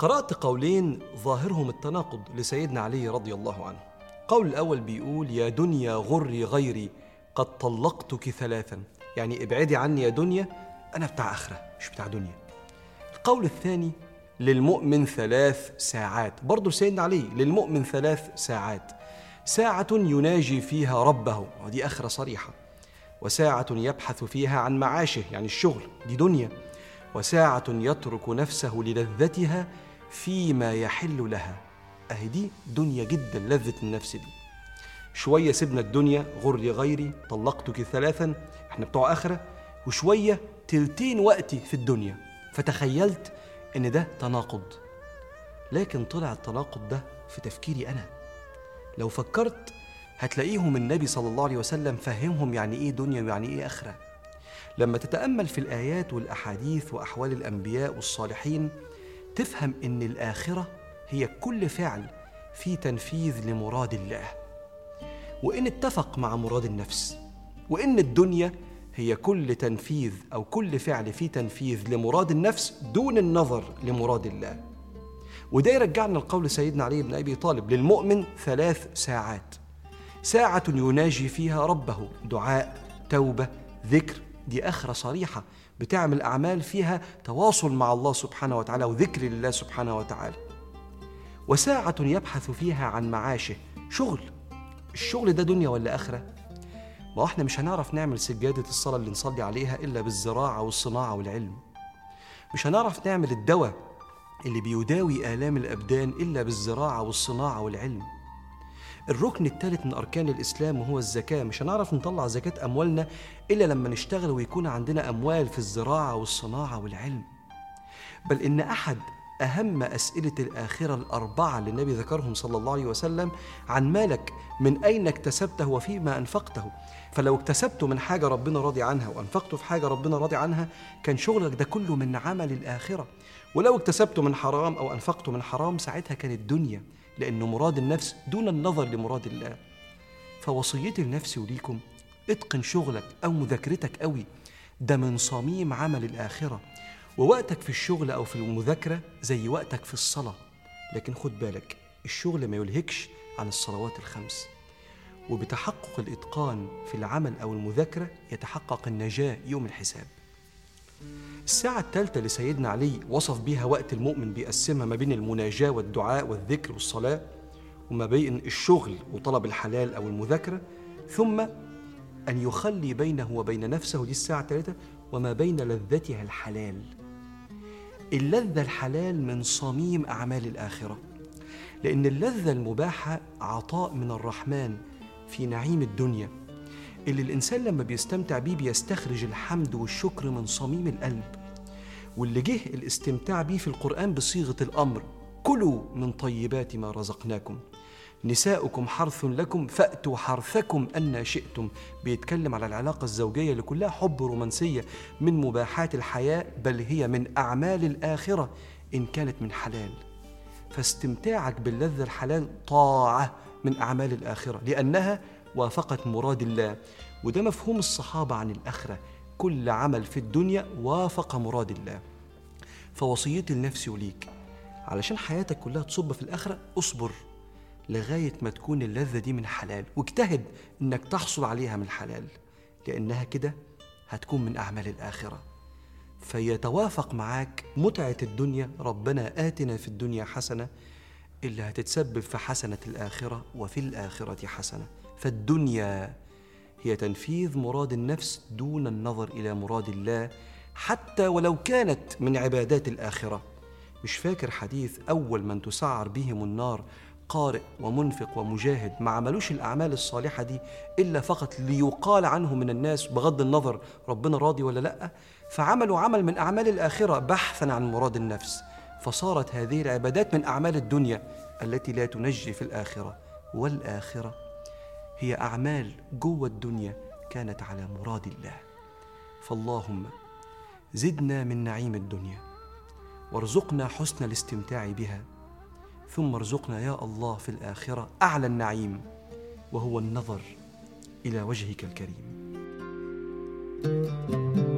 قرأت قولين ظاهرهم التناقض لسيدنا علي رضي الله عنه. القول الأول بيقول يا دنيا غري غيري قد طلقتك ثلاثا. يعني ابعدي عني يا دنيا أنا بتاع آخرة مش بتاع دنيا. القول الثاني للمؤمن ثلاث ساعات. برضه سيدنا علي للمؤمن ثلاث ساعات. ساعة يناجي فيها ربه ودي آخرة صريحة. وساعة يبحث فيها عن معاشه يعني الشغل دي دنيا. وساعة يترك نفسه للذتها فيما يحل لها. أهي دي دنيا جدا لذة النفس دي. شوية سيبنا الدنيا غري غيري طلقتك ثلاثا إحنا بتوع آخرة. وشوية تلتين وقتي في الدنيا. فتخيلت إن ده تناقض. لكن طلع التناقض ده في تفكيري أنا. لو فكرت هتلاقيهم النبي صلى الله عليه وسلم فهمهم يعني إيه دنيا ويعني إيه آخرة. لما تتأمل في الآيات والأحاديث وأحوال الأنبياء والصالحين تفهم إن الآخرة هي كل فعل في تنفيذ لمراد الله. وإن اتفق مع مراد النفس وإن الدنيا هي كل تنفيذ أو كل فعل في تنفيذ لمراد النفس دون النظر لمراد الله. وده يرجعنا لقول سيدنا علي بن أبي طالب للمؤمن ثلاث ساعات. ساعة يناجي فيها ربه دعاء توبة ذكر دي اخره صريحة بتعمل أعمال فيها تواصل مع الله سبحانه وتعالى وذكر لله سبحانه وتعالى. وساعة يبحث فيها عن معاشه. شغل. الشغل ده دنيا ولا أخرة؟ ما إحنا مش هنعرف نعمل سجادة الصلاة اللي نصلي عليها إلا بالزراعة والصناعة والعلم. مش هنعرف نعمل الدواء اللي بيداوي آلام الأبدان إلا بالزراعة والصناعة والعلم. الركن الثالث من أركان الإسلام وهو الزكاة. مش هنعرف نطلع زكاة أموالنا إلا لما نشتغل ويكون عندنا أموال في الزراعة والصناعة والعلم. بل إن أحد أهم أسئلة الآخرة الأربعة اللي النبي ذكرهم صلى الله عليه وسلم عن مالك من أين اكتسبته وفيما أنفقته؟ فلو اكتسبته من حاجة ربنا راضي عنها وأنفقته في حاجة ربنا راضي عنها كان شغلك ده كله من عمل الآخرة. ولو اكتسبته من حرام أو أنفقته من حرام ساعتها كانت دنيا. لأنه مراد النفس دون النظر لمراد الله. فوصيتي لنفسي وليكم اتقن شغلك أو مذاكرتك قوي. ده من صميم عمل الآخرة. ووقتك في الشغل أو في المذاكرة زي وقتك في الصلاة. لكن خد بالك الشغل ما يلهكش عن الصلوات الخمس. وبتحقق الإتقان في العمل أو المذاكرة يتحقق النجاة يوم الحساب. الساعة الثالثة لسيدنا علي وصف بها وقت المؤمن بيقسمها ما بين المناجاة والدعاء والذكر والصلاة وما بين الشغل وطلب الحلال أو المذاكرة ثم أن يخلي بينه وبين نفسه دي الساعة الثالثة وما بين لذتها الحلال. اللذة الحلال من صميم أعمال الآخرة لأن اللذة المباحة عطاء من الرحمن في نعيم الدنيا. اللي الإنسان لما بيستمتع بيه بيستخرج الحمد والشكر من صميم القلب. واللي جه الاستمتاع بيه في القرآن بصيغة الأمر كلوا من طيبات ما رزقناكم. نساؤكم حرث لكم فأتوا حرثكم أن شئتم. بيتكلم على العلاقة الزوجية اللي كلها حب رومانسية من مباحات الحياة بل هي من أعمال الآخرة إن كانت من حلال. فاستمتاعك باللذة الحلال طاعة من أعمال الآخرة لأنها وافقت مراد الله. وده مفهوم الصحابة عن الآخرة. كل عمل في الدنيا وافق مراد الله. فوصيتي لنفسي وليك علشان حياتك كلها تصب في الآخرة اصبر لغاية ما تكون اللذة دي من حلال. واجتهد إنك تحصل عليها من حلال لأنها كده هتكون من أعمال الآخرة. فيتوافق معاك متعة الدنيا. ربنا آتنا في الدنيا حسنة اللي هتتسبب في حسنة الآخرة وفي الآخرة حسنة. فالدنيا هي تنفيذ مراد النفس دون النظر إلى مراد الله حتى ولو كانت من عبادات الآخرة. مش فاكر حديث أول من تسعر بهم النار قارئ ومنفق ومجاهد ما عملوش الأعمال الصالحة دي إلا فقط ليقال عنه من الناس بغض النظر ربنا راضي ولا لأ. فعملوا عمل من أعمال الآخرة بحثا عن مراد النفس. فصارت هذه العبادات من أعمال الدنيا التي لا تنجي في الآخرة والآخرة. هي أعمال جوة الدنيا كانت على مراد الله. فاللهم زدنا من نعيم الدنيا وارزقنا حسن الاستمتاع بها ثم ارزقنا يا الله في الآخرة أعلى النعيم وهو النظر إلى وجهك الكريم. thank you